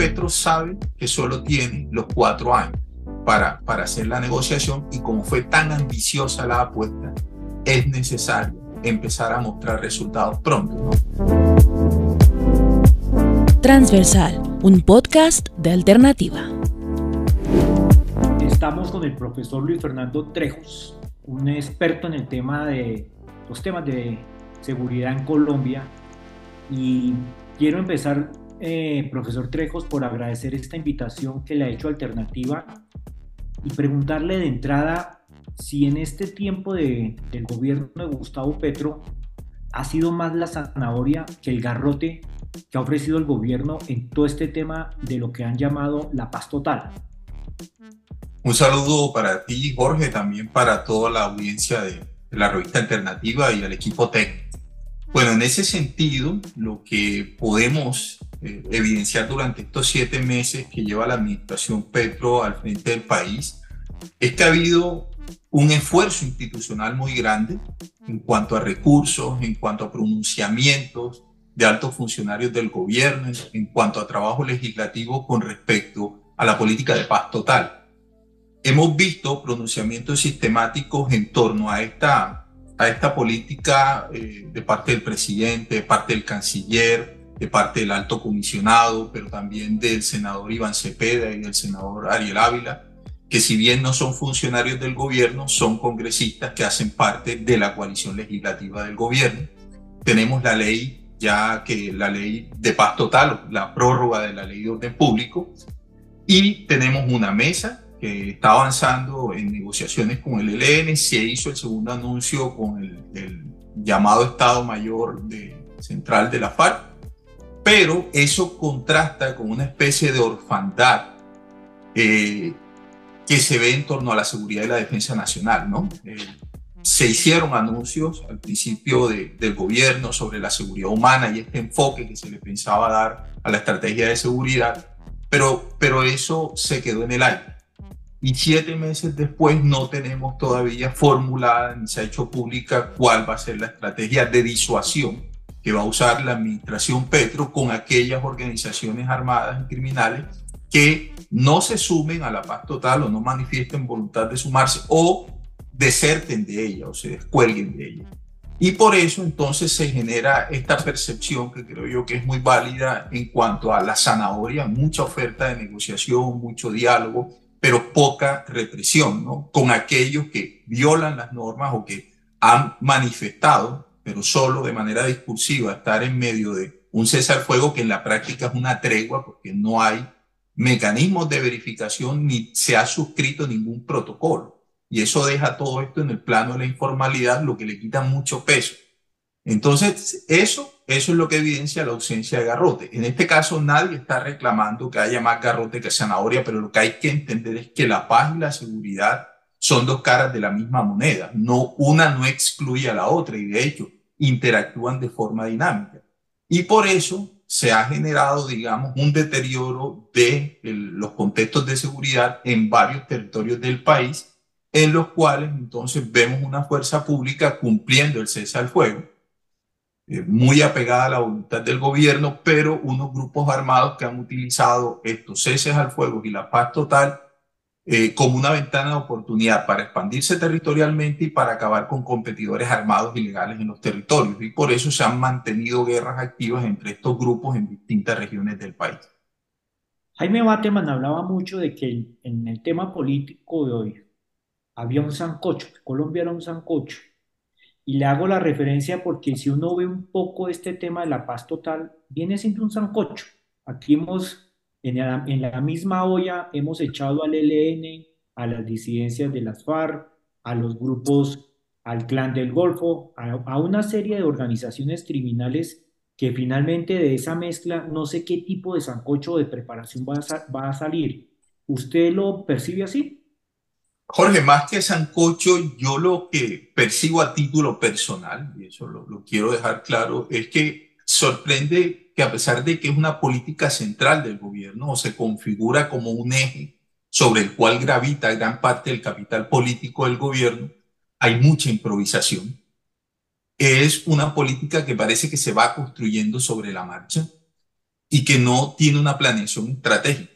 Petro sabe que solo tiene los cuatro años para, para hacer la negociación y como fue tan ambiciosa la apuesta, es necesario empezar a mostrar resultados pronto. Transversal, un podcast de alternativa. Estamos con el profesor Luis Fernando Trejos, un experto en el tema de los temas de seguridad en Colombia. Y quiero empezar, eh, profesor Trejos, por agradecer esta invitación que le ha hecho Alternativa y preguntarle de entrada si en este tiempo de, del gobierno de Gustavo Petro ha sido más la zanahoria que el garrote que ha ofrecido el gobierno en todo este tema de lo que han llamado la paz total. Un saludo para ti, Jorge, también para toda la audiencia de, la revista alternativa y al equipo técnico. Bueno, en ese sentido, lo que podemos eh, evidenciar durante estos siete meses que lleva la administración Petro al frente del país es que ha habido un esfuerzo institucional muy grande en cuanto a recursos, en cuanto a pronunciamientos de altos funcionarios del gobierno, en cuanto a trabajo legislativo con respecto a la política de paz total. Hemos visto pronunciamientos sistemáticos en torno a esta, a esta política eh, de parte del presidente, de parte del canciller, de parte del alto comisionado, pero también del senador Iván Cepeda y del senador Ariel Ávila, que si bien no son funcionarios del gobierno, son congresistas que hacen parte de la coalición legislativa del gobierno. Tenemos la ley, ya que la ley de paz total, la prórroga de la ley de orden público, y tenemos una mesa que está avanzando en negociaciones con el ELN, se hizo el segundo anuncio con el, llamado Estado Mayor Central de la FARC, pero eso contrasta con una especie de orfandad eh, que se ve en torno a la seguridad y la defensa nacional. ¿no? Eh, se hicieron anuncios al principio del gobierno sobre la seguridad humana y este enfoque que se le pensaba dar a la estrategia de seguridad, pero, pero eso se quedó en el aire y siete meses después no tenemos todavía formulada ni se ha hecho pública cuál va a ser la estrategia de disuasión que va a usar la administración Petro con aquellas organizaciones armadas y criminales que no se sumen a la paz total o no manifiesten voluntad de sumarse o deserten de ella o se descuelguen de ella. Y por eso entonces se genera esta percepción que creo yo que es muy válida en cuanto a la zanahoria, mucha oferta de negociación, mucho diálogo, pero poca represión, ¿no? Con aquellos que violan las normas o que han manifestado, pero solo de manera discursiva, estar en medio de un cesar fuego que en la práctica es una tregua porque no hay mecanismos de verificación ni se ha suscrito ningún protocolo. Y eso deja todo esto en el plano de la informalidad, lo que le quita mucho peso. Entonces, eso eso es lo que evidencia la ausencia de garrote. En este caso, nadie está reclamando que haya más garrote que zanahoria, pero lo que hay que entender es que la paz y la seguridad son dos caras de la misma moneda. No, una no excluye a la otra y de hecho interactúan de forma dinámica. Y por eso se ha generado, digamos, un deterioro de los contextos de seguridad en varios territorios del país, en los cuales entonces vemos una fuerza pública cumpliendo el cese al fuego, eh, muy apegada a la voluntad del gobierno, pero unos grupos armados que han utilizado estos ceses al fuego y la paz total eh, como una ventana de oportunidad para expandirse territorialmente y para acabar con competidores armados ilegales en los territorios. Y por eso se han mantenido guerras activas entre estos grupos en distintas regiones del país. Jaime Bateman hablaba mucho de que en el tema político de hoy había un sancocho, que Colombia era un sancocho y le hago la referencia porque si uno ve un poco este tema de la paz total, viene siendo un sancocho. Aquí hemos, en la, en la misma olla, hemos echado al ELN, a las disidencias de las FARC, a los grupos, al clan del Golfo, a, una serie de organizaciones criminales que finalmente de esa mezcla no sé qué tipo de sancocho de preparación va a, va a salir. ¿Usted lo percibe así? Jorge, más que sancocho, yo lo que percibo a título personal, y eso lo, quiero dejar claro, es que sorprende que a pesar de que es una política central del gobierno o se configura como un eje sobre el cual gravita gran parte del capital político del gobierno, hay mucha improvisación. Es una política que parece que se va construyendo sobre la marcha y que no tiene una planeación estratégica.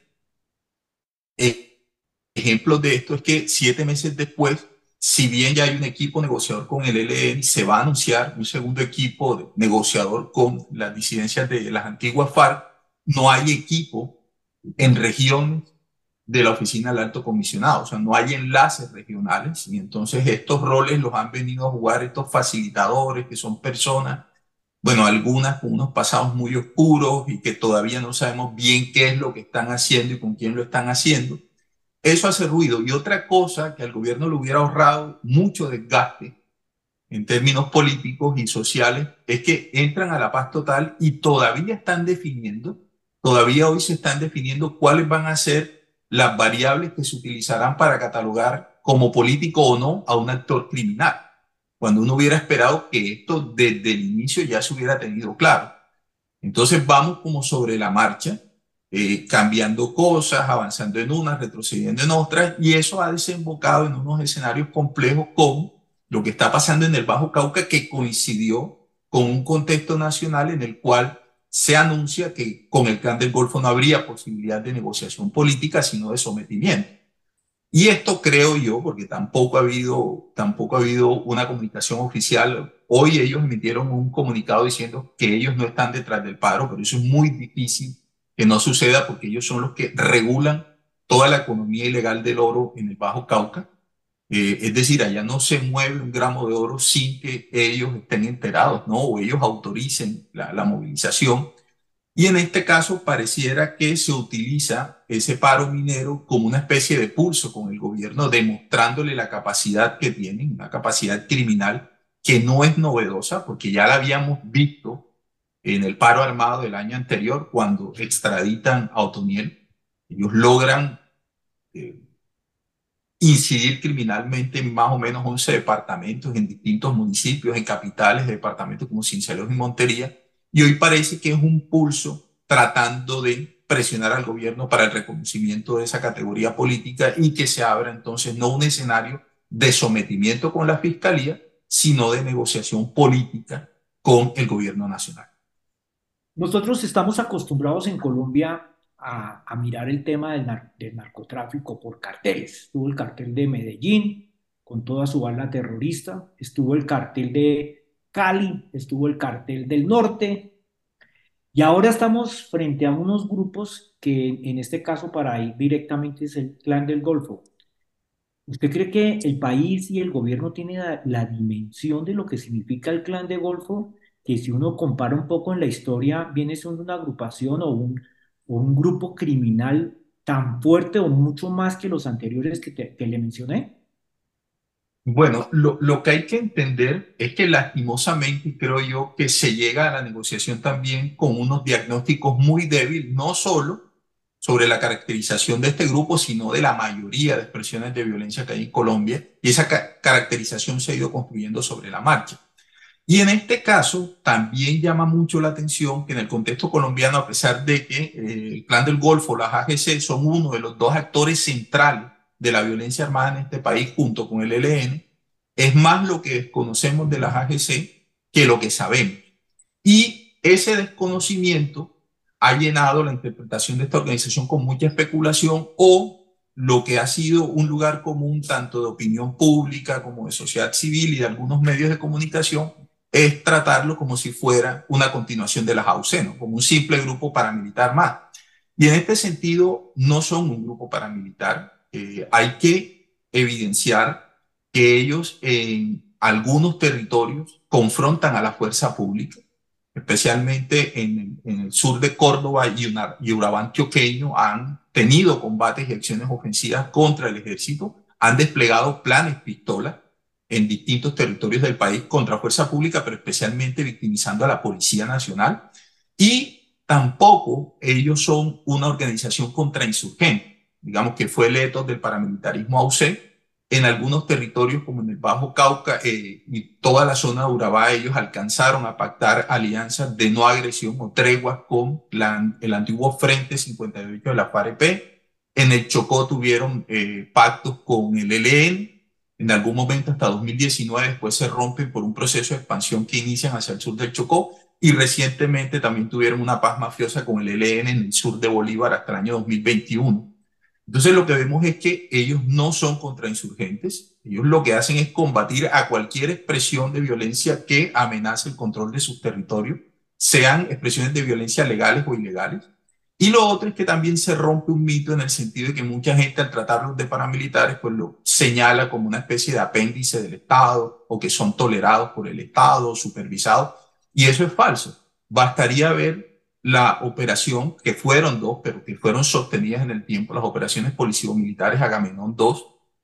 Eh, ejemplo de esto es que siete meses después, si bien ya hay un equipo negociador con el ELN, se va a anunciar un segundo equipo negociador con las disidencias de las antiguas FARC, no hay equipo en regiones de la oficina del alto comisionado, o sea, no hay enlaces regionales y entonces estos roles los han venido a jugar estos facilitadores que son personas, bueno, algunas con unos pasados muy oscuros y que todavía no sabemos bien qué es lo que están haciendo y con quién lo están haciendo. Eso hace ruido. Y otra cosa que al gobierno le hubiera ahorrado mucho desgaste en términos políticos y sociales es que entran a la paz total y todavía están definiendo, todavía hoy se están definiendo cuáles van a ser las variables que se utilizarán para catalogar como político o no a un actor criminal, cuando uno hubiera esperado que esto desde el inicio ya se hubiera tenido claro. Entonces vamos como sobre la marcha, eh, cambiando cosas, avanzando en unas, retrocediendo en otras, y eso ha desembocado en unos escenarios complejos como lo que está pasando en el Bajo Cauca, que coincidió con un contexto nacional en el cual se anuncia que con el clan del Golfo no habría posibilidad de negociación política, sino de sometimiento. Y esto creo yo, porque tampoco ha habido, tampoco ha habido una comunicación oficial. Hoy ellos emitieron un comunicado diciendo que ellos no están detrás del paro, pero eso es muy difícil que no suceda porque ellos son los que regulan toda la economía ilegal del oro en el Bajo Cauca. Eh, es decir, allá no se mueve un gramo de oro sin que ellos estén enterados, ¿no? O ellos autoricen la, la movilización. Y en este caso pareciera que se utiliza ese paro minero como una especie de pulso con el gobierno, demostrándole la capacidad que tienen, una capacidad criminal que no es novedosa, porque ya la habíamos visto en el paro armado del año anterior, cuando extraditan a Otoniel. Ellos logran eh, incidir criminalmente en más o menos 11 departamentos, en distintos municipios, en capitales de departamentos como Cincelejo y Montería, y hoy parece que es un pulso tratando de presionar al gobierno para el reconocimiento de esa categoría política y que se abra entonces no un escenario de sometimiento con la fiscalía, sino de negociación política con el gobierno nacional. Nosotros estamos acostumbrados en Colombia a, mirar el tema del, narcotráfico por carteles. Estuvo el cartel de Medellín con toda su bala terrorista, estuvo el cartel de Cali, estuvo el cartel del norte, y ahora estamos frente a unos grupos que en este caso para ir directamente es el clan del Golfo. ¿Usted cree que el país y el gobierno tienen la, la dimensión de lo que significa el clan del Golfo? Que si uno compara un poco en la historia, viene siendo una agrupación o un, o un grupo criminal tan fuerte o mucho más que los anteriores que, le mencioné? Bueno, lo, lo, que hay que entender es que lastimosamente creo yo que se llega a la negociación también con unos diagnósticos muy débiles, no solo sobre la caracterización de este grupo, sino de la mayoría de expresiones de violencia que hay en Colombia, y esa caracterización se ha ido construyendo sobre la marcha. Y en este caso también llama mucho la atención que en el contexto colombiano, a pesar de que eh, el Clan del Golfo, las AGC, son uno de los dos actores centrales de la violencia armada en este país junto con el ELN, es más lo que desconocemos de las AGC que lo que sabemos. Y ese desconocimiento ha llenado la interpretación de esta organización con mucha especulación o lo que ha sido un lugar común tanto de opinión pública como de sociedad civil y de algunos medios de comunicación es tratarlo como si fuera una continuación de las AUC, como un simple grupo paramilitar más. Y en este sentido, no son un grupo paramilitar. Eh, hay que evidenciar que ellos en algunos territorios confrontan a la fuerza pública, especialmente en, el sur de Córdoba y, una, y Urabá antioqueño, han tenido combates y acciones ofensivas contra el ejército, han desplegado planes pistola en distintos territorios del país contra fuerza pública, pero especialmente victimizando a la Policía Nacional. Y tampoco ellos son una organización contrainsurgente, digamos que fue el del paramilitarismo AUC. En algunos territorios, como en el Bajo Cauca eh, y toda la zona de Urabá, ellos alcanzaron a pactar alianzas de no agresión o treguas con el antiguo Frente 58 de la FAREP. En el Chocó tuvieron eh, pactos con el ELN, en algún momento hasta 2019, después se rompen por un proceso de expansión que inician hacia el sur del Chocó y recientemente también tuvieron una paz mafiosa con el ELN en el sur de Bolívar hasta el año 2021. Entonces lo que vemos es que ellos no son contrainsurgentes, ellos lo que hacen es combatir a cualquier expresión de violencia que amenace el control de sus territorios, sean expresiones de violencia legales o ilegales. Y lo otro es que también se rompe un mito en el sentido de que mucha gente al tratarlos de paramilitares pues lo señala como una especie de apéndice del Estado o que son tolerados por el Estado, supervisados. Y eso es falso. Bastaría ver la operación, que fueron dos, pero que fueron sostenidas en el tiempo, las operaciones policivo-militares Agamenón II,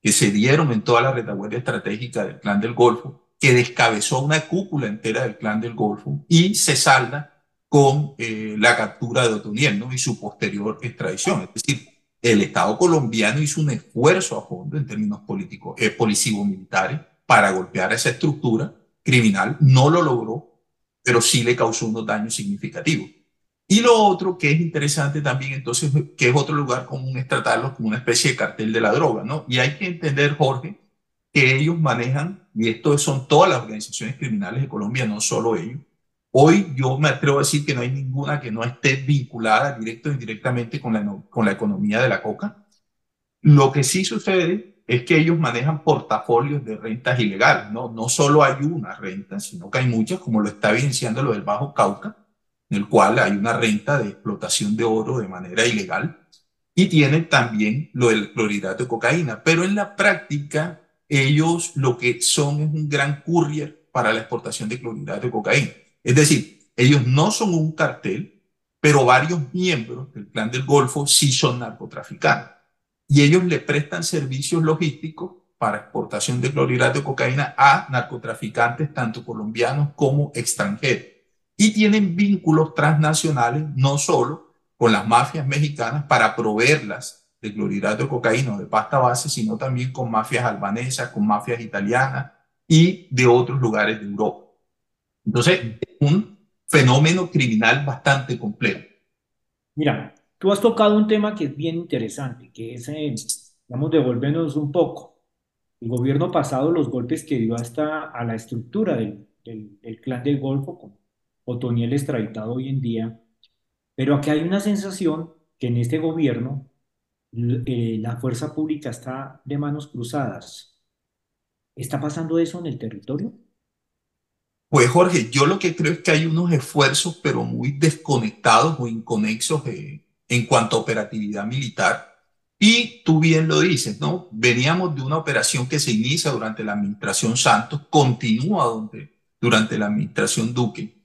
que se dieron en toda la retaguardia estratégica del Clan del Golfo, que descabezó una cúpula entera del Clan del Golfo y se salda con eh, la captura de Otoniel y su posterior extradición. Es decir, el Estado colombiano hizo un esfuerzo a fondo en términos políticos, eh, policivo-militares para golpear a esa estructura criminal. No lo logró, pero sí le causó unos daños significativos. Y lo otro que es interesante también, entonces, que es otro lugar común, es tratarlos como una especie de cartel de la droga, ¿no? Y hay que entender, Jorge, que ellos manejan, y esto son todas las organizaciones criminales de Colombia, no solo ellos. Hoy yo me atrevo a decir que no hay ninguna que no esté vinculada directo o indirectamente con la, con la economía de la coca. Lo que sí sucede es que ellos manejan portafolios de rentas ilegales, ¿no? No solo hay una renta, sino que hay muchas, como lo está evidenciando lo del Bajo Cauca, en el cual hay una renta de explotación de oro de manera ilegal y tienen también lo del clorhidrato de cocaína. Pero en la práctica, ellos lo que son es un gran courier para la exportación de clorhidrato de cocaína. Es decir, ellos no son un cartel, pero varios miembros del Plan del Golfo sí son narcotraficantes. Y ellos le prestan servicios logísticos para exportación de clorhidrato de cocaína a narcotraficantes, tanto colombianos como extranjeros y tienen vínculos transnacionales no solo con las mafias mexicanas para proveerlas de clorhidrato de cocaína o de pasta base, sino también con mafias albanesas, con mafias italianas y de otros lugares de Europa. Entonces, es un fenómeno criminal bastante complejo. Mira, tú has tocado un tema que es bien interesante, que es, eh, vamos, devolvernos un poco. El gobierno pasado, los golpes que dio hasta a la estructura del clan del Golfo, con Otoniel extraditado hoy en día, pero aquí hay una sensación que en este gobierno eh, la fuerza pública está de manos cruzadas. ¿Está pasando eso en el territorio? Pues Jorge, yo lo que creo es que hay unos esfuerzos, pero muy desconectados o inconexos eh, en cuanto a operatividad militar. Y tú bien lo dices, ¿no? Veníamos de una operación que se inicia durante la administración Santos, continúa donde, durante la administración Duque,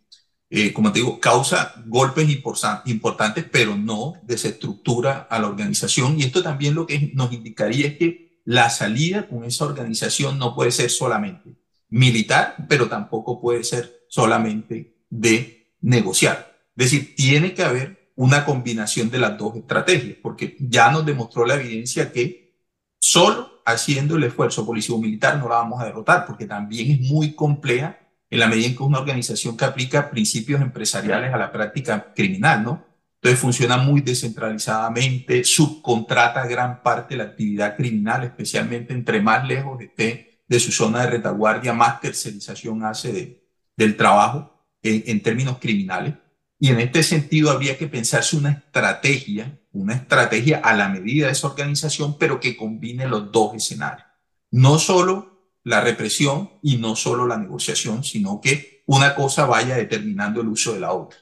eh, como te digo, causa golpes importantes, pero no desestructura a la organización. Y esto también lo que nos indicaría es que la salida con esa organización no puede ser solamente militar, pero tampoco puede ser solamente de negociar. Es decir, tiene que haber una combinación de las dos estrategias, porque ya nos demostró la evidencia que solo haciendo el esfuerzo político-militar no la vamos a derrotar, porque también es muy compleja en la medida en que es una organización que aplica principios empresariales a la práctica criminal, ¿no? Entonces funciona muy descentralizadamente, subcontrata gran parte de la actividad criminal, especialmente entre más lejos esté de su zona de retaguardia, más tercerización hace de, del trabajo en, en términos criminales. Y en este sentido habría que pensarse una estrategia, una estrategia a la medida de esa organización, pero que combine los dos escenarios. No solo la represión y no solo la negociación, sino que una cosa vaya determinando el uso de la otra.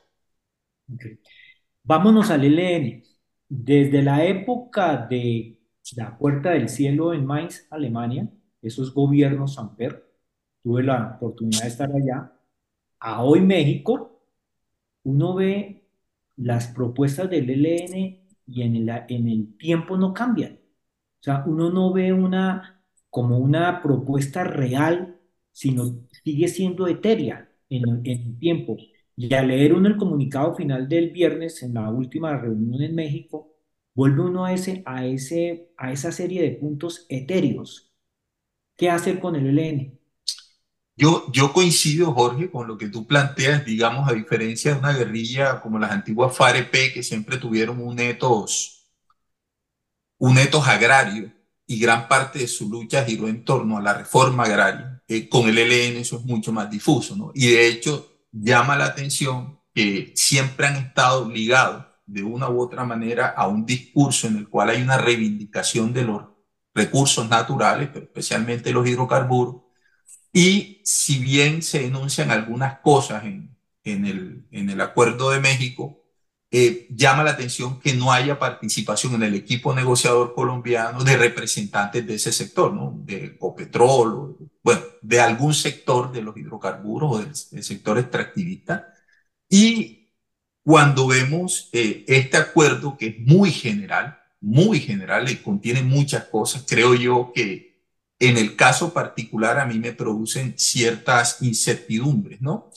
Vámonos al ELN. Desde la época de la Puerta del Cielo en Mainz, Alemania, esos gobiernos Samper, tuve la oportunidad de estar allá, a hoy México, uno ve las propuestas del ELN y en el, en el tiempo no cambian. O sea, uno no ve una como una propuesta real, sino sigue siendo etérea en, el tiempo. Y al leer uno el comunicado final del viernes en la última reunión en México, vuelve uno a, ese, a, ese, a esa serie de puntos etéreos. ¿Qué hacer con el ELN? Yo, yo coincido, Jorge, con lo que tú planteas, digamos, a diferencia de una guerrilla como las antiguas FAREP, que siempre tuvieron un etos, un etos agrario, y gran parte de su lucha giró en torno a la reforma agraria. Eh, con el ELN eso es mucho más difuso, ¿no? Y de hecho, llama la atención que siempre han estado ligados de una u otra manera a un discurso en el cual hay una reivindicación de los recursos naturales, especialmente los hidrocarburos, y si bien se denuncian algunas cosas en, en, el, en el Acuerdo de México, eh, llama la atención que no haya participación en el equipo negociador colombiano de representantes de ese sector, ¿no? De Ecopetrol, bueno, de algún sector de los hidrocarburos o del, sector extractivista. Y cuando vemos eh, este acuerdo que es muy general, muy general y contiene muchas cosas, creo yo que en el caso particular a mí me producen ciertas incertidumbres, ¿no?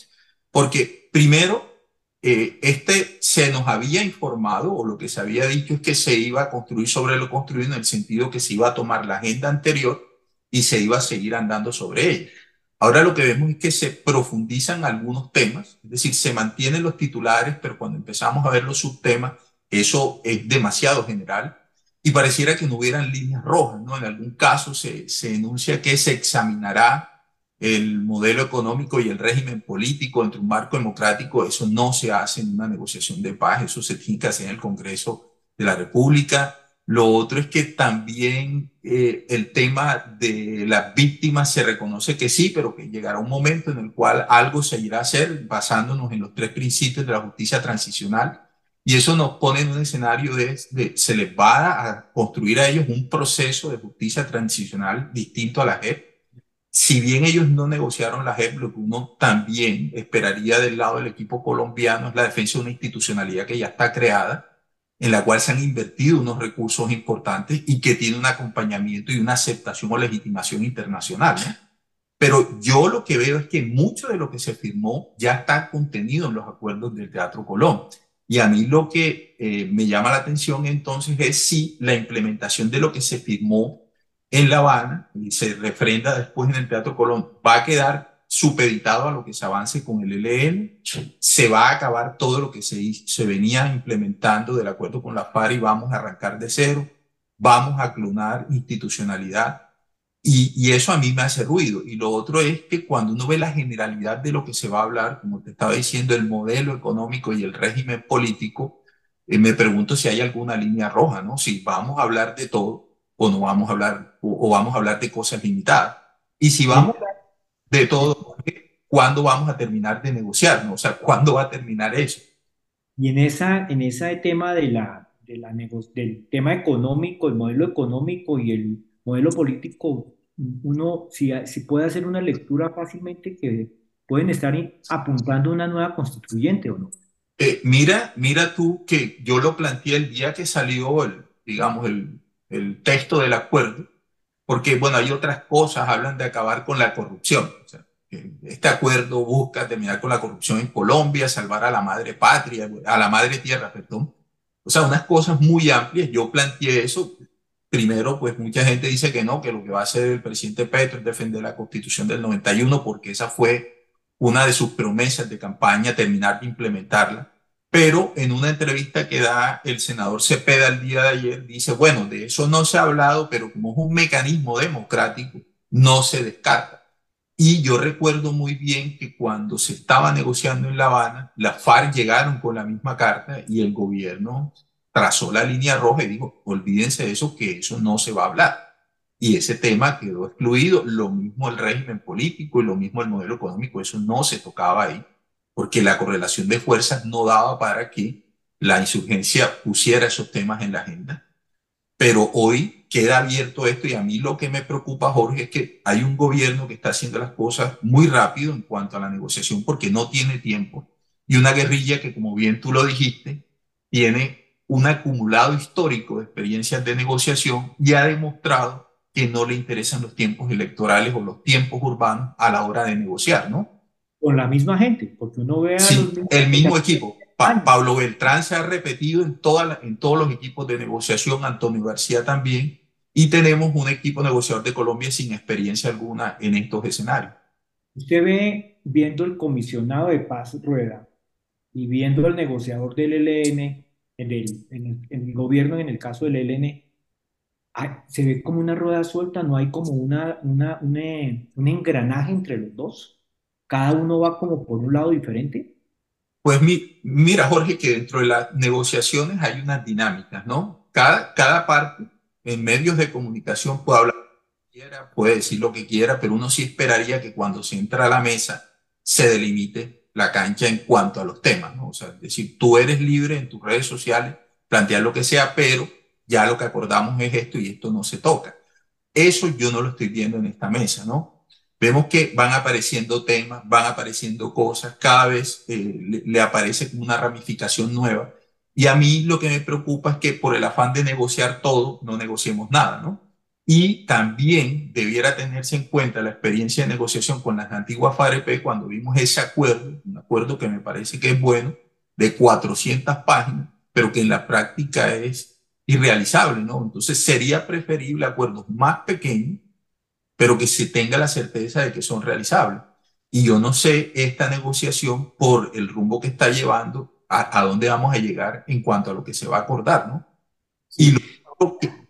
Porque primero, eh, este se nos había informado o lo que se había dicho es que se iba a construir sobre lo construido en el sentido que se iba a tomar la agenda anterior y se iba a seguir andando sobre ella. Ahora lo que vemos es que se profundizan algunos temas, es decir, se mantienen los titulares, pero cuando empezamos a ver los subtemas, eso es demasiado general y pareciera que no hubieran líneas rojas, ¿no? En algún caso se, se enuncia que se examinará el modelo económico y el régimen político entre un marco democrático, eso no se hace en una negociación de paz, eso se tiene que hacer en el Congreso de la República. Lo otro es que también eh, el tema de las víctimas se reconoce que sí, pero que llegará un momento en el cual algo se irá a hacer basándonos en los tres principios de la justicia transicional. Y eso nos pone en un escenario de, de se les va a construir a ellos un proceso de justicia transicional distinto a la JEP si bien ellos no negociaron la JEP, lo que uno también esperaría del lado del equipo colombiano es la defensa de una institucionalidad que ya está creada, en la cual se han invertido unos recursos importantes y que tiene un acompañamiento y una aceptación o legitimación internacional. Pero yo lo que veo es que mucho de lo que se firmó ya está contenido en los acuerdos del Teatro Colón. Y a mí lo que eh, me llama la atención entonces es si la implementación de lo que se firmó en La Habana y se refrenda después en el Teatro Colón, va a quedar supeditado a lo que se avance con el ELN, se va a acabar todo lo que se, se venía implementando del acuerdo con la FARC y vamos a arrancar de cero, vamos a clonar institucionalidad y, y, eso a mí me hace ruido. Y lo otro es que cuando uno ve la generalidad de lo que se va a hablar, como te estaba diciendo, el modelo económico y el régimen político, eh, me pregunto si hay alguna línea roja, ¿no? Si vamos a hablar de todo, o no vamos a hablar, o, vamos a hablar de cosas limitadas. Y si vamos a hablar de todo, ¿cuándo vamos a terminar de negociar? ¿no? O sea, ¿cuándo va a terminar eso? Y en, esa, en ese tema de la, de la del tema económico, el modelo económico y el modelo político, uno si, si puede hacer una lectura fácilmente que pueden estar apuntando una nueva constituyente o no. Eh, mira, mira tú que yo lo planteé el día que salió el, digamos, el, el texto del acuerdo, porque, bueno, hay otras cosas, hablan de acabar con la corrupción. este acuerdo busca terminar con la corrupción en Colombia, salvar a la madre patria, a la madre tierra, perdón. O sea, unas cosas muy amplias. Yo planteé eso. Primero, pues mucha gente dice que no, que lo que va a hacer el presidente Petro es defender la constitución del 91, porque esa fue una de sus promesas de campaña, terminar de implementarla pero en una entrevista que da el senador Cepeda el día de ayer, dice, bueno, de eso no se ha hablado, pero como es un mecanismo democrático, no se descarta. Y yo recuerdo muy bien que cuando se estaba negociando en La Habana, las FARC llegaron con la misma carta y el gobierno trazó la línea roja y dijo, olvídense de eso, que eso no se va a hablar. Y ese tema quedó excluido, lo mismo el régimen político y lo mismo el modelo económico, eso no se tocaba ahí porque la correlación de fuerzas no daba para que la insurgencia pusiera esos temas en la agenda. Pero hoy queda abierto esto y a mí lo que me preocupa, Jorge, es que hay un gobierno que está haciendo las cosas muy rápido en cuanto a la negociación porque no tiene tiempo y una guerrilla que, como bien tú lo dijiste, tiene un acumulado histórico de experiencias de negociación y ha demostrado que no le interesan los tiempos electorales o los tiempos urbanos a la hora de negociar, ¿no? con la misma gente, porque uno ve a sí, el mismo equipo. Pablo Beltrán se ha repetido en, toda en todos los equipos de negociación, Antonio García también, y tenemos un equipo negociador de Colombia sin experiencia alguna en estos escenarios. Usted ve, viendo el comisionado de paz Rueda y viendo el negociador del ELN, en el, en el, gobierno, en el caso del ELN, se ve como una rueda suelta, no hay como una, una, un engranaje entre los dos. cada uno va como por un lado diferente. Pues mi, mira, Jorge, que dentro de las negociaciones hay unas dinámicas, ¿no? Cada, cada parte en medios de comunicación puede hablar quiera, puede decir lo que quiera, pero uno sí esperaría que cuando se entra a la mesa se delimite la cancha en cuanto a los temas, ¿no? O sea, es decir, tú eres libre en tus redes sociales, plantear lo que sea, pero ya lo que acordamos es esto y esto no se toca. Eso yo no lo estoy viendo en esta mesa, ¿no? Vemos que van apareciendo temas, van apareciendo cosas, cada vez eh, le, le aparece como una ramificación nueva. Y a mí lo que me preocupa es que por el afán de negociar todo, no negociemos nada, ¿no? Y también debiera tenerse en cuenta la experiencia de negociación con las antiguas FAREP cuando vimos ese acuerdo, un acuerdo que me parece que es bueno, de 400 páginas, pero que en la práctica es irrealizable, ¿no? Entonces sería preferible acuerdos más pequeños, pero que se tenga la certeza de que son realizables. Y yo no sé esta negociación por el rumbo que está llevando, a, a dónde vamos a llegar en cuanto a lo que se va a acordar, ¿no? Y lo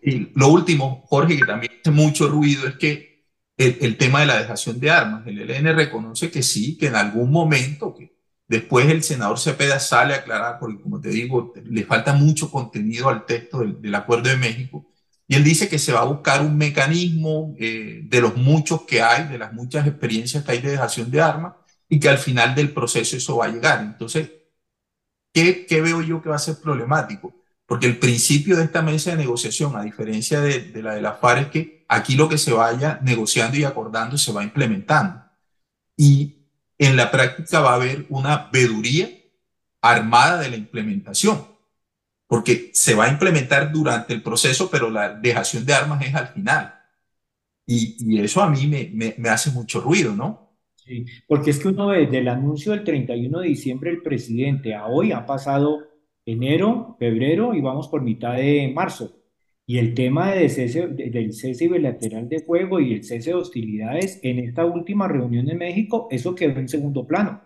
y lo último, Jorge, que también hace mucho ruido, es que el, tema de la dejación de armas, el ELN reconoce que sí, que en algún momento, que después el senador Cepeda sale a aclarar, porque como te digo, le falta mucho contenido al texto del, del Acuerdo de México, y él dice que se va a buscar un mecanismo eh, de los muchos que hay, de las muchas experiencias que hay de dejación de armas, y que al final del proceso eso va a llegar. Entonces, ¿qué, qué veo yo que va a ser problemático? Porque el principio de esta mesa de negociación, a diferencia de, de, la de la FARC, es que aquí lo que se vaya negociando y acordando se va implementando. Y en la práctica va a haber una veduría armada de la implementación, porque se va a implementar durante el proceso, pero la dejación de armas es al final. Y, y eso a mí me, me, me, hace mucho ruido, ¿no? Sí, porque es que uno desde el anuncio del 31 de diciembre del presidente a hoy ha pasado enero, febrero y vamos por mitad de marzo. Y el tema del cese bilateral de fuego y el cese de hostilidades en esta última reunión en México, eso quedó en segundo plano.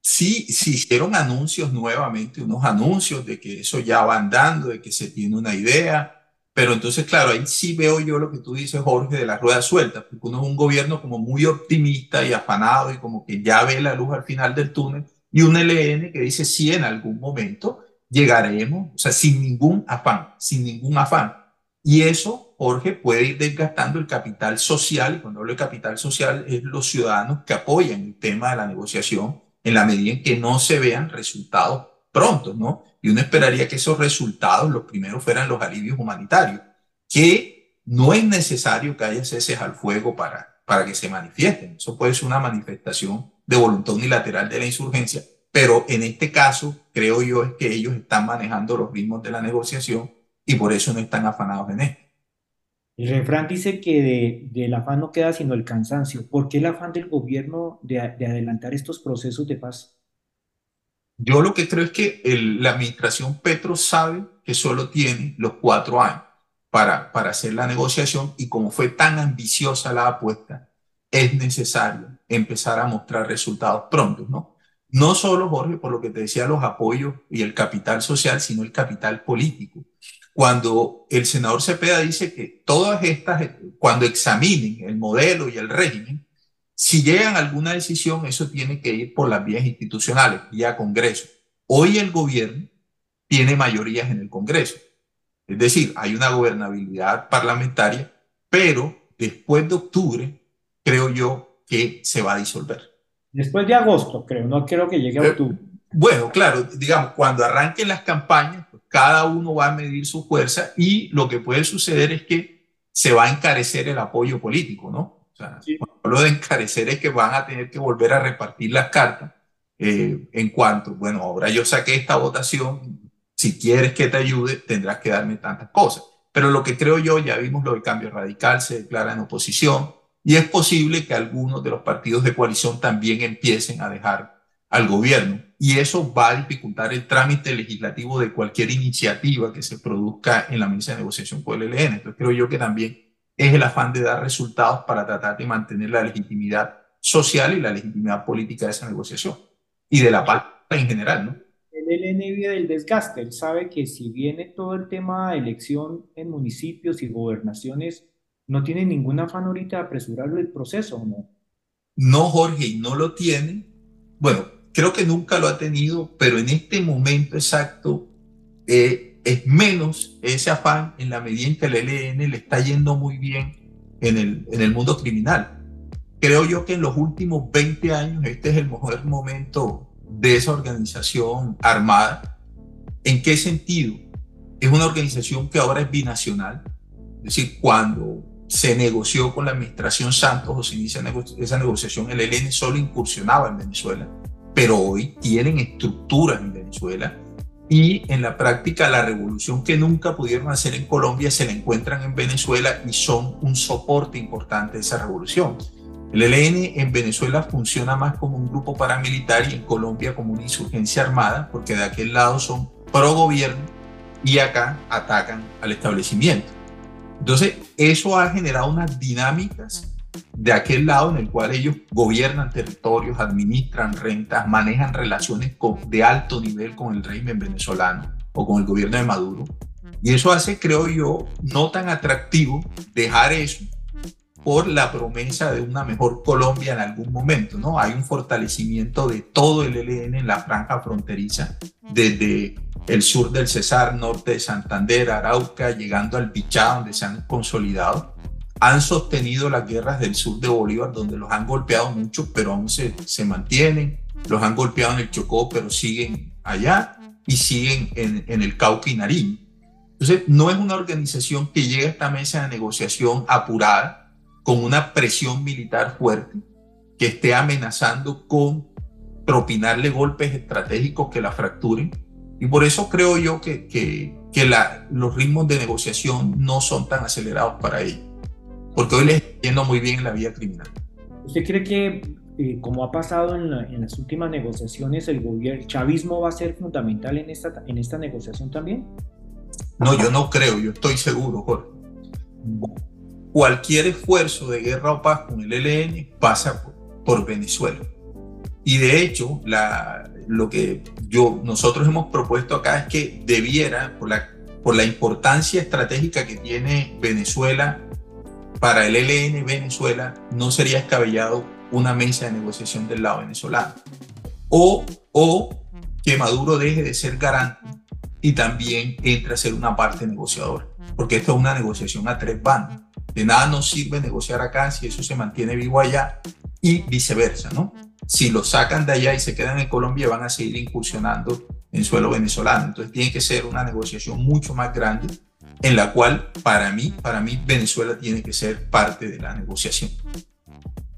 Sí, sí hicieron anuncios nuevamente, unos anuncios de que eso ya va andando, de que se tiene una idea, pero entonces, claro, ahí sí veo yo lo que tú dices, Jorge, de la rueda suelta, porque uno es un gobierno como muy optimista y afanado y como que ya ve la luz al final del túnel, y un LN que dice sí, en algún momento llegaremos, o sea, sin ningún afán, sin ningún afán. Y eso, Jorge, puede ir desgastando el capital social, y cuando hablo de capital social es los ciudadanos que apoyan el tema de la negociación en la medida en que no se vean resultados prontos, ¿no? Y uno esperaría que esos resultados, los primeros, fueran los alivios humanitarios, que no es necesario que haya ceses al fuego para, para que se manifiesten. Eso puede ser una manifestación de voluntad unilateral de la insurgencia, pero en este caso creo yo es que ellos están manejando los ritmos de la negociación y por eso no están afanados en esto. El refrán dice que de, del afán no queda sino el cansancio. ¿Por qué el afán del gobierno de, de adelantar estos procesos de paz? Yo lo que creo es que el, la administración Petro sabe que solo tiene los cuatro años para, para hacer la negociación y como fue tan ambiciosa la apuesta, es necesario empezar a mostrar resultados prontos, ¿no? No solo, Jorge, por lo que te decía, los apoyos y el capital social, sino el capital político. Cuando el senador Cepeda dice que todas estas, cuando examinen el modelo y el régimen, si llegan a alguna decisión, eso tiene que ir por las vías institucionales, vía Congreso. Hoy el gobierno tiene mayorías en el Congreso. Es decir, hay una gobernabilidad parlamentaria, pero después de octubre creo yo que se va a disolver. Después de agosto, creo, no creo que llegue a octubre. Eh, bueno, claro, digamos, cuando arranquen las campañas, pues cada uno va a medir su fuerza y lo que puede suceder es que se va a encarecer el apoyo político, ¿no? O sea, sí. lo de encarecer es que van a tener que volver a repartir las cartas eh, en cuanto, bueno, ahora yo saqué esta votación, si quieres que te ayude, tendrás que darme tantas cosas. Pero lo que creo yo, ya vimos lo del cambio radical, se declara en oposición, y es posible que algunos de los partidos de coalición también empiecen a dejar al gobierno. Y eso va a dificultar el trámite legislativo de cualquier iniciativa que se produzca en la mesa de negociación con el ELN. Entonces creo yo que también es el afán de dar resultados para tratar de mantener la legitimidad social y la legitimidad política de esa negociación y de la paz en general, ¿no? El ELN vive del desgaste. Él sabe que si viene todo el tema de elección en municipios y gobernaciones, no tiene ningún afán ahorita de apresurar el proceso, ¿o no? no Jorge no lo tiene, bueno, creo que nunca lo ha tenido, pero en este momento exacto eh, es menos ese afán en la medida en que el ELN le está yendo muy bien en el, en el mundo criminal. Creo yo que en los últimos 20 años este es el mejor momento de esa organización armada. ¿En qué sentido? Es una organización que ahora es binacional, es decir, cuando se negoció con la administración Santos o se inicia esa negociación, el ELN solo incursionaba en Venezuela, pero hoy tienen estructuras en Venezuela y en la práctica la revolución que nunca pudieron hacer en Colombia se la encuentran en Venezuela y son un soporte importante de esa revolución. El ELN en Venezuela funciona más como un grupo paramilitar y en Colombia como una insurgencia armada, porque de aquel lado son pro gobierno y acá atacan al establecimiento. Entonces, eso ha generado unas dinámicas de aquel lado en el cual ellos gobiernan territorios, administran rentas, manejan relaciones de alto nivel con el régimen venezolano o con el gobierno de Maduro. Y eso hace, creo yo, no tan atractivo dejar eso por la promesa de una mejor Colombia en algún momento, ¿no? Hay un fortalecimiento de todo el ELN en la franja fronteriza, desde el sur del Cesar, norte de Santander, Arauca, llegando al Pichá, donde se han consolidado. Han sostenido las guerras del sur de Bolívar, donde los han golpeado mucho, pero aún se, se mantienen. Los han golpeado en el Chocó, pero siguen allá y siguen en, en el Cauca y Nariño. Entonces, no es una organización que llega a esta mesa de negociación apurada, con una presión militar fuerte, que esté amenazando con propinarle golpes estratégicos que la fracturen, y por eso creo yo que, que, que la, los ritmos de negociación no son tan acelerados para ellos, porque hoy les está yendo muy bien en la vía criminal. ¿Usted cree que, eh, como ha pasado en, en, las últimas negociaciones, el gobierno, el chavismo va a ser fundamental en esta, en esta negociación también? No, yo no creo, yo estoy seguro, Jorge. Cualquier esfuerzo de guerra o paz con el ELN pasa por, por Venezuela. Y de hecho, la, lo que yo, nosotros hemos propuesto acá es que debiera, por la, por la importancia estratégica que tiene Venezuela para el ELN Venezuela, no sería escabellado una mesa de negociación del lado venezolano. O, o que Maduro deje de ser garante y también entre a ser una parte negociadora, porque esto es una negociación a tres bandos. De nada nos sirve negociar acá si eso se mantiene vivo allá y viceversa, ¿no? Si lo sacan de allá y se quedan en Colombia, van a seguir incursionando en suelo venezolano. Entonces tiene que ser una negociación mucho más grande en la cual para mí, para mí Venezuela tiene que ser parte de la negociación.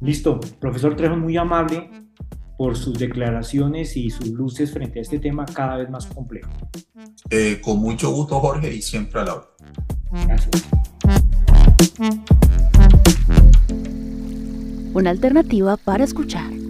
Listo, profesor Trejo, muy amable por sus declaraciones y sus luces frente a este tema cada vez más complejo. Eh, con mucho gusto, Jorge, y siempre a la hora. Gracias. Una alternativa para escuchar.